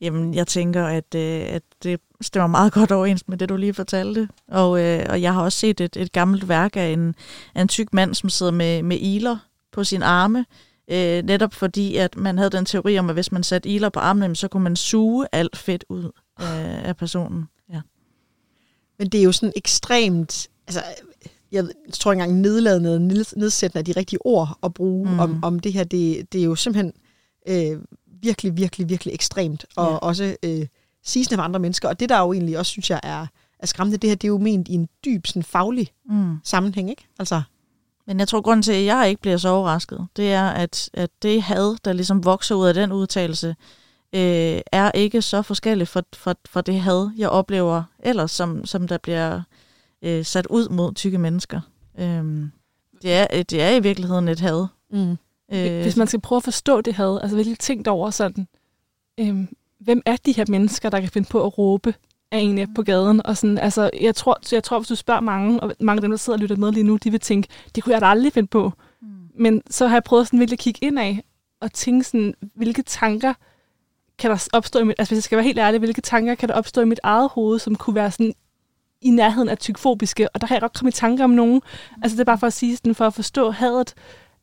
Jamen, jeg tænker, at, øh, at det stemmer meget godt overens med det, du lige fortalte. Og, øh, og jeg har også set et, et gammelt værk af en, af en tyk mand, som sidder med, med iler på sin arme, øh, netop fordi, at man havde den teori om, at hvis man satte iler på armene, så kunne man suge alt fedt ud af, af personen. Ja. Men det er jo sådan ekstremt... Altså, jeg tror ikke engang nedladende nedsættende af de rigtige ord at bruge mm. om, om det her. Det, det er jo simpelthen øh, virkelig, virkelig, virkelig ekstremt, og ja. også øh, sigende for andre mennesker. Og det, der jo egentlig også, synes jeg, er, er skræmmende, det her, det er jo ment i en dyb sådan, faglig mm. sammenhæng, ikke? Altså, men jeg tror, grunden til, at jeg ikke bliver så overrasket, det er, at, at det had, der ligesom vokser ud af den udtalelse, øh, er ikke så forskelligt for, for, for det had, jeg oplever ellers, som, som der bliver øh, sat ud mod tykke mennesker. Øh, det, er, det er i virkeligheden et had. Mm. Øh, Hvis man skal prøve at forstå det had, altså virkelig tænkt over sådan, øh, hvem er de her mennesker, der kan finde på at råbe af en på gaden. Og sådan, altså, jeg, tror, jeg tror, hvis du spørger mange, og mange af dem, der sidder og lytter med lige nu, de vil tænke, det kunne jeg da aldrig finde på. Mm. Men så har jeg prøvet sådan virkelig at kigge ind af, og tænke sådan, hvilke tanker kan der opstå i mit, altså hvis jeg skal være helt ærlig, hvilke tanker kan der opstå i mit eget hoved, som kunne være sådan i nærheden af tykfobiske, og der har jeg godt kommet i tanker om nogen. Mm. Altså det er bare for at sige sådan, for at forstå hadet,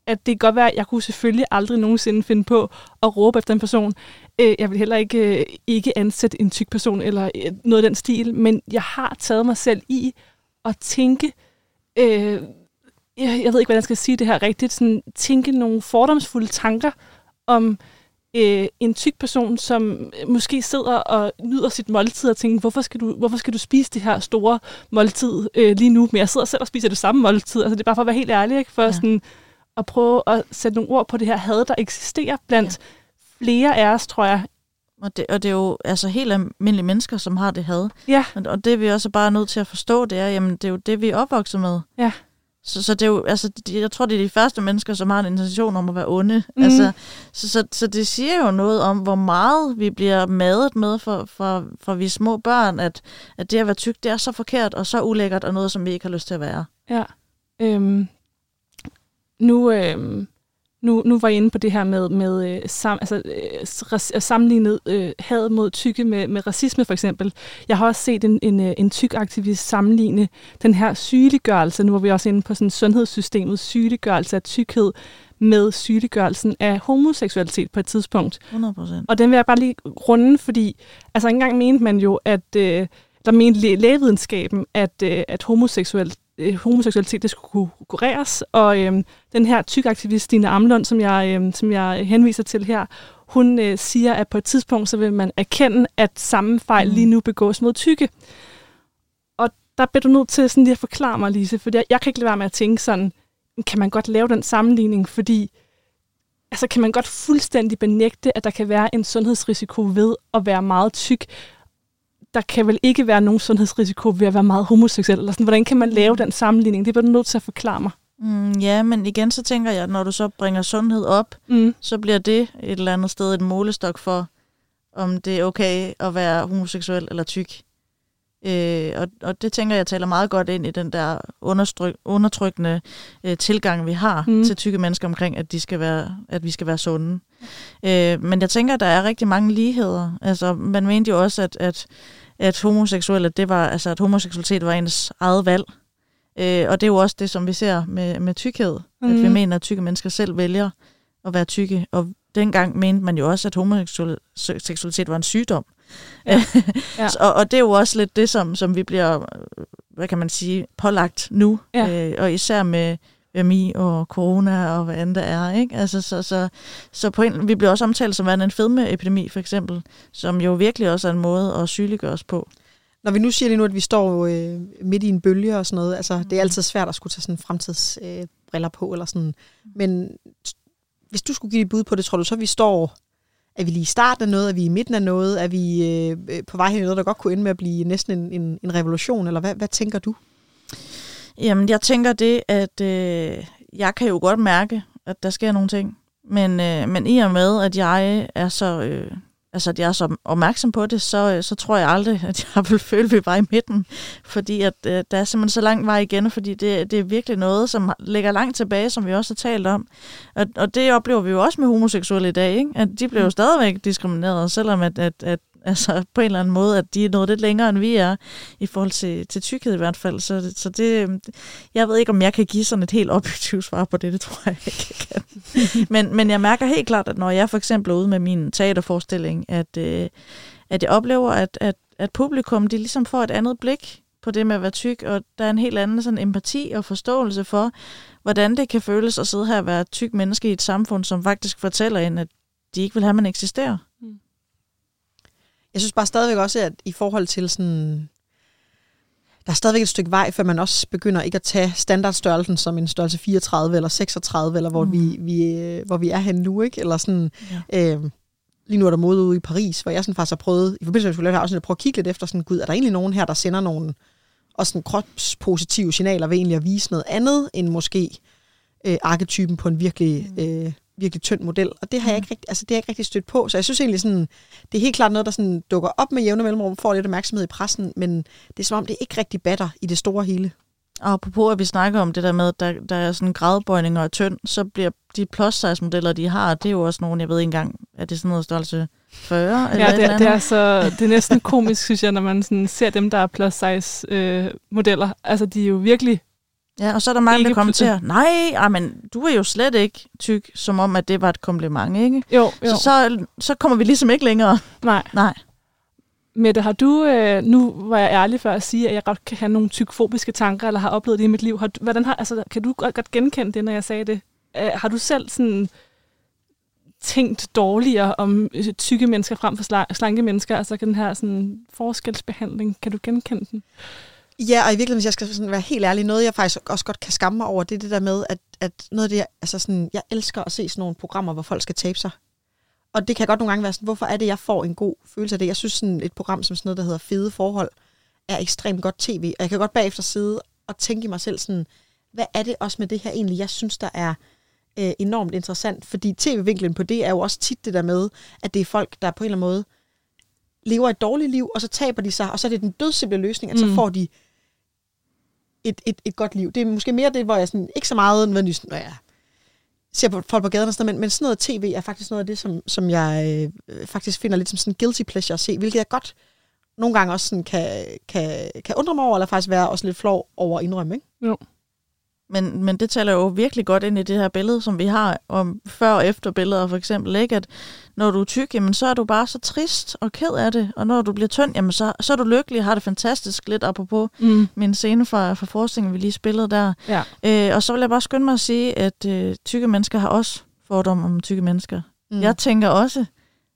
at det kan godt være, at jeg kunne selvfølgelig aldrig nogensinde finde på at råbe efter en person. Øh, jeg vil heller ikke, øh, ikke ansætte en tyk person eller øh, noget af den stil, men jeg har taget mig selv i at tænke, øh, jeg, jeg ved ikke, hvordan jeg skal sige det her rigtigt, sådan, tænke nogle fordomsfulde tanker om øh, en tyk person, som måske sidder og nyder sit måltid og tænker, hvorfor skal du, hvorfor skal du spise det her store måltid øh, lige nu? Men jeg sidder selv og spiser det samme måltid. Altså, det er bare for at være helt ærlig, ikke? for ja. sådan, at prøve at sætte nogle ord på det her had, der eksisterer blandt ja. flere af os, tror jeg. Og det, og det er jo altså helt almindelige mennesker, som har det had. Ja. Og det vi også bare nødt til at forstå, det er, jamen, det er jo det, vi er opvokset med. Ja. Så, så det er jo, altså, jeg tror, det er de første mennesker, som har en intention om at være onde. Mm. Altså, så, så, så det siger jo noget om, hvor meget vi bliver madet med for, for, for vi små børn, at, at det at være tyk, det er så forkert og så ulækkert, og noget, som vi ikke har lyst til at være. Ja. Øhm, nu, øh, nu, nu var jeg inde på det her med, med øh, sam, altså, øh, sammenlignet øh, had mod tykke med, med racisme for eksempel. Jeg har også set en, en, øh, en tyk aktivist sammenligne den her sygeliggørelse, nu var vi også inde på sådan sundhedssystemet, sygeliggørelse af tykkhed med sygeliggørelsen af homoseksualitet på et tidspunkt. 100%. Og den vil jeg bare lige runde, fordi altså engang mente man jo, at øh, der mente lægevidenskaben, at, øh, at homoseksuel øh, homoseksualitet det skulle kunne kureres. Og øh, den her tykaktivist, Stine Amlund, som jeg, øh, som jeg henviser til her, hun øh, siger, at på et tidspunkt så vil man erkende, at samme fejl mm. lige nu begås mod tykke. Og der bliver du nødt til sådan lige at forklare mig, Lise, for jeg, jeg kan ikke lade være med at tænke sådan, kan man godt lave den sammenligning, fordi altså kan man godt fuldstændig benægte, at der kan være en sundhedsrisiko ved at være meget tyk, der kan vel ikke være nogen sundhedsrisiko ved at være meget homoseksuel? Eller sådan. Hvordan kan man lave den sammenligning? Det er du nødt til at forklare mig. Mm, ja, men igen så tænker jeg, at når du så bringer sundhed op, mm. så bliver det et eller andet sted et målestok for, om det er okay at være homoseksuel eller tyk. Øh, og, og det tænker jeg taler meget godt ind i den der undertrykkende øh, tilgang, vi har mm. til tykke mennesker omkring, at, de skal være, at vi skal være sunde. Øh, men jeg tænker, at der er rigtig mange ligheder. Altså, man mente jo også, at, at, at homoseksuelle, det var, altså, at homoseksualitet var ens eget valg. Øh, og det er jo også det, som vi ser med, med tykkhed. Mm. At vi mhm. mener, at tykke mennesker selv vælger at være tykke. Og dengang mente man jo også, at homoseksualitet var en sygdom. Ja. ja. og, og det er jo også lidt det, som, som vi bliver, hvad kan man sige, pålagt nu. Ja. Øh, og især med VMI og corona og hvad andet der er. Ikke? Altså, så, så, så på en, vi bliver også omtalt som en fedmeepidemi for eksempel, som jo virkelig også er en måde at sygeliggøre os på. Når vi nu siger lige nu, at vi står øh, midt i en bølge og sådan noget, altså det er mm. altid svært at skulle tage sådan fremtidsbriller øh, på eller sådan. Men hvis du skulle give et bud på det, tror du så, vi står er vi lige i starten af noget? Er vi i midten af noget? Er vi øh, øh, på vej hen i noget, der godt kunne ende med at blive næsten en, en, en revolution? Eller hvad, hvad tænker du? Jamen, jeg tænker det, at øh, jeg kan jo godt mærke, at der sker nogle ting. Men, øh, men i og med, at jeg er så øh, altså at jeg er så opmærksom på det, så, øh, så tror jeg aldrig, at jeg vil føle, at vi var i midten. Fordi at, øh, der er simpelthen så lang vej igen, fordi det, det er virkelig noget, som ligger langt tilbage, som vi også har talt om. Og, og det oplever vi jo også med homoseksuelle i dag, ikke? at de bliver jo mm. stadigvæk diskrimineret, selvom at, at, at Altså på en eller anden måde, at de er nået lidt længere, end vi er, i forhold til, til tykkhed i hvert fald. Så, så det, jeg ved ikke, om jeg kan give sådan et helt objektivt svar på det, det tror jeg ikke, jeg kan. men, men jeg mærker helt klart, at når jeg for eksempel er ude med min teaterforestilling, at, øh, at jeg oplever, at, at, at publikum, de ligesom får et andet blik på det med at være tyk, og der er en helt anden sådan empati og forståelse for, hvordan det kan føles at sidde her og være tyk menneske i et samfund, som faktisk fortæller en, at de ikke vil have, at man eksisterer. Jeg synes bare stadigvæk også, at i forhold til sådan... Der er stadigvæk et stykke vej, før man også begynder ikke at tage standardstørrelsen som en størrelse 34 eller 36, eller hvor, mm. vi, vi, øh, hvor vi er henne nu, ikke? Eller sådan... Ja. Øh, lige nu er der mode ude i Paris, hvor jeg sådan faktisk har prøvet, i forbindelse med, at jeg skulle lave at prøve at kigge lidt efter sådan, gud, er der egentlig nogen her, der sender nogle og sådan kropspositive signaler ved egentlig at vise noget andet, end måske øh, arketypen på en virkelig mm. øh, virkelig tynd model, og det har jeg mm. ikke rigtig, altså det har jeg ikke rigtig stødt på, så jeg synes egentlig sådan, det er helt klart noget, der sådan dukker op med jævne mellemrum, får lidt opmærksomhed i pressen, men det er som om, det ikke rigtig batter i det store hele. Og apropos, at vi snakker om det der med, at der, der er sådan gradbøjninger og tynd, så bliver de plus size modeller, de har, det er jo også nogle, jeg ved ikke engang, er det sådan noget størrelse 40? Eller ja, det, er, det, er så, det er næsten komisk, synes jeg, når man sådan ser dem, der er plus size øh, modeller. Altså, de er jo virkelig Ja, og så er der mange, der kommenterer, nej, men du er jo slet ikke tyk, som om, at det var et kompliment, ikke? Jo, jo. Så, så, så kommer vi ligesom ikke længere. Nej. Nej. Mette, har du, øh, nu var jeg ærlig før at sige, at jeg godt kan have nogle tykfobiske tanker, eller har oplevet det i mit liv. Har, du, hvordan har, altså, kan du godt, godt genkende det, når jeg sagde det? Øh, har du selv sådan tænkt dårligere om øh, tykke mennesker frem for slanke mennesker? Altså den her sådan, forskelsbehandling, kan du genkende den? Ja, og i virkeligheden, hvis jeg skal sådan være helt ærlig, noget jeg faktisk også godt kan skamme mig over, det er det der med, at, at noget af det, altså sådan, jeg elsker at se sådan nogle programmer, hvor folk skal tabe sig. Og det kan godt nogle gange være sådan, hvorfor er det, jeg får en god følelse af det? Jeg synes sådan et program som sådan noget, der hedder Fede Forhold, er ekstremt godt tv. Og jeg kan godt bagefter sidde og tænke i mig selv sådan, hvad er det også med det her egentlig, jeg synes, der er øh, enormt interessant? Fordi tv-vinklen på det er jo også tit det der med, at det er folk, der på en eller anden måde lever et dårligt liv, og så taber de sig, og så er det den dødsimple løsning, at så mm. får de et, et, et godt liv. Det er måske mere det, hvor jeg sådan, ikke så meget nødvendigvis, når jeg ser på folk på gaden og sådan noget, men, men sådan noget tv er faktisk noget af det, som, som jeg øh, faktisk finder lidt som sådan guilty pleasure at se, hvilket jeg godt nogle gange også sådan kan, kan, kan undre mig over, eller faktisk være også lidt flov over at indrømme. Ikke? Jo. Men, men det taler jo virkelig godt ind i det her billede, som vi har om før og efter billeder for eksempel, ikke? at når du er tyk, jamen, så er du bare så trist og ked af det, og når du bliver tynd, jamen, så, så er du lykkelig og har det fantastisk, lidt apropos mm. min scene fra, fra forskningen, vi lige spillede der. Ja. Øh, og så vil jeg bare skynde mig at sige, at øh, tykke mennesker har også fordomme om tykke mennesker. Mm. Jeg tænker også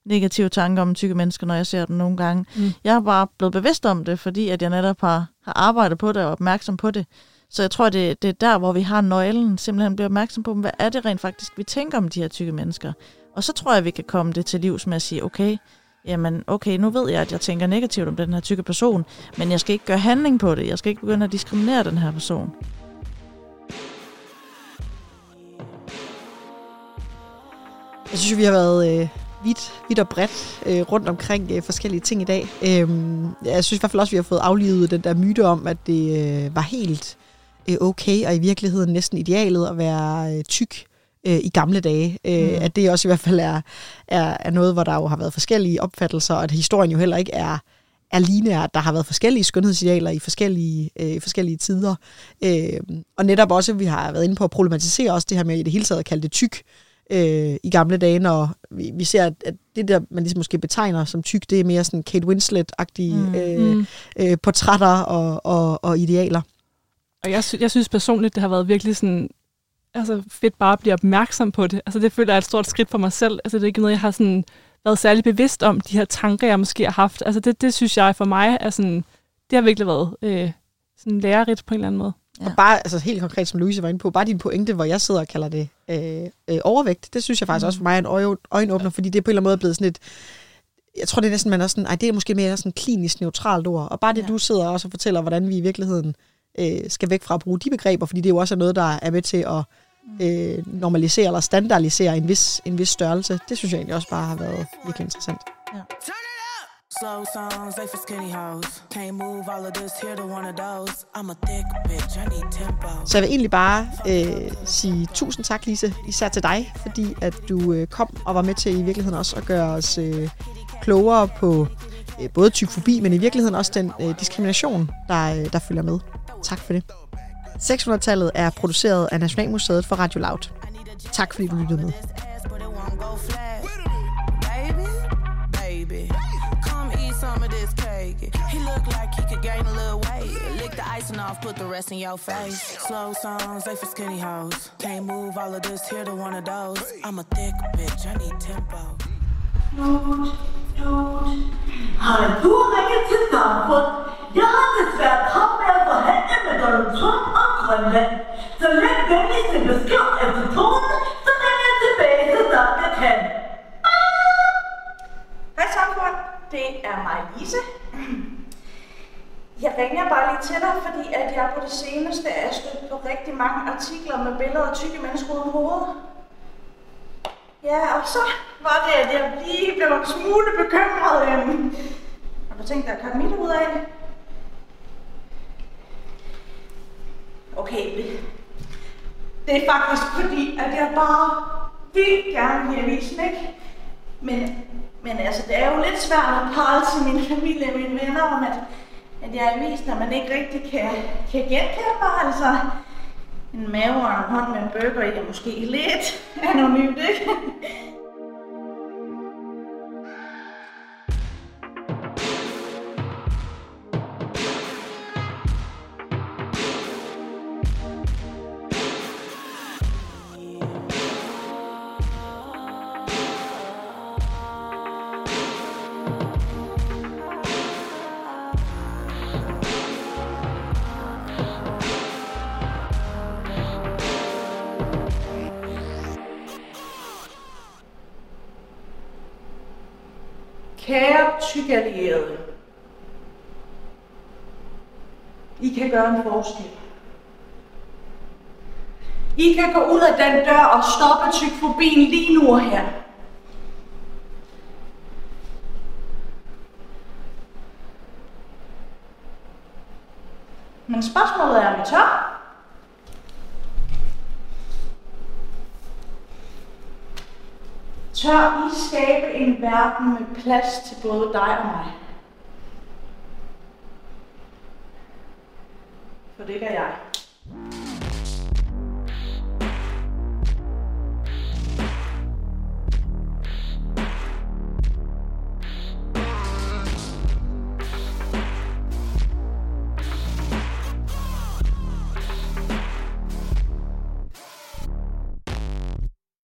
negative tanker om tykke mennesker, når jeg ser dem nogle gange. Mm. Jeg er bare blevet bevidst om det, fordi at jeg netop har, har arbejdet på det og opmærksom på det. Så jeg tror, det, det er der, hvor vi har nøglen, simpelthen bliver opmærksom på, hvad er det rent faktisk, vi tænker om de her tykke mennesker. Og så tror jeg, vi kan komme det til livs med at sige, okay, jamen okay, nu ved jeg, at jeg tænker negativt om den her tykke person, men jeg skal ikke gøre handling på det. Jeg skal ikke begynde at diskriminere den her person. Jeg synes, vi har været, øh, vidt, vidt og bredt øh, rundt omkring øh, forskellige ting i dag. Øh, jeg synes i hvert fald også, at vi har fået aflivet den der myte om, at det øh, var helt øh, okay, og i virkeligheden næsten idealet at være øh, tyk øh, i gamle dage. Øh, mm. At det også i hvert fald er, er, er noget, hvor der jo har været forskellige opfattelser, og at historien jo heller ikke er er lineær. Der har været forskellige skønhedsidealer i forskellige, øh, forskellige tider. Øh, og netop også, vi har været inde på at problematisere også det her med i det hele taget at kalde det tyk øh, i gamle dage, når vi, vi ser, at, at det der, man ligesom måske betegner som tyk, det er mere sådan Kate Winslet-agtige mm. øh, mm. øh, portrætter og, og, og idealer. Og jeg, sy- jeg synes personligt, det har været virkelig sådan altså fedt bare at blive opmærksom på det. Altså det føler jeg er et stort skridt for mig selv. Altså det er ikke noget, jeg har sådan været særlig bevidst om, de her tanker, jeg måske har haft. Altså det, det synes jeg for mig er sådan, det har virkelig været øh, sådan lærerigt på en eller anden måde. Ja. Og bare, altså helt konkret, som Louise var inde på, bare din pointe, hvor jeg sidder og kalder det øh, øh, overvægt, det synes jeg faktisk mm. også for mig er en øje, øjenåbner, fordi det er på en eller anden måde blevet sådan et, jeg tror det er næsten, man er sådan, ej, det er måske mere sådan klinisk neutralt ord, og bare det, ja. du sidder også og fortæller, hvordan vi i virkeligheden øh, skal væk fra at bruge de begreber, fordi det er jo også noget, der er med til at øh, normalisere eller standardisere en vis, en vis størrelse. Det synes jeg egentlig også bare har været virkelig interessant. Ja. Slow songs, they for skinny hoes. Can't move all of this here to one of those. I'm a thick bitch, I need tempo. Så jeg vil egentlig bare øh, sige tusind tak, Lise, især til dig, fordi at du øh, kom og var med til i virkeligheden også at gøre os øh, klogere på øh, både tykfobi, men i virkeligheden også den øh, diskrimination, der, øh, der følger med. Tak for det. 600-tallet er produceret af Nationalmuseet for Radio Loud. Tak fordi du lyttede med. He looked like he could gain a little weight. Lick the icing off, put the rest in your face. Slow songs, they for skinny hoes. Can't move all of this here to one of those. I'm a thick bitch, I need tempo. Dude, dude. Har du ringet til Damford? Jeg har desværre travlt med at forhandle med Donald Trump om Grønland. Så læg venligst en besked efter tonen, så ringer jeg tilbage, så snart jeg kan. Hej Samfund, det er mig, Lise. Jeg ringer bare lige til dig, fordi at jeg på det seneste er stødt på rigtig mange artikler med billeder af tykke mennesker uden hovedet. Ja, og så var det, at jeg lige blev en smule bekymret. Øhm. Har du tænkt dig at kakke mit ud af? Okay, det er faktisk fordi, at jeg bare vil gerne i avisen, ikke? Men, men altså, det er jo lidt svært at prale til min familie og mine venner om, at, at jeg er i avisen, man ikke rigtig kan, kan genkende mig. Altså, en mave og en hånd med en burger i er måske lidt anonymt, ikke? Kære tykallierede, I kan gøre en forskel. I kan gå ud af den dør og stoppe tykfobien lige nu og her. Men spørgsmålet er, om I tør? Tør I skabe en verden med plads til både dig og mig? For det gør jeg.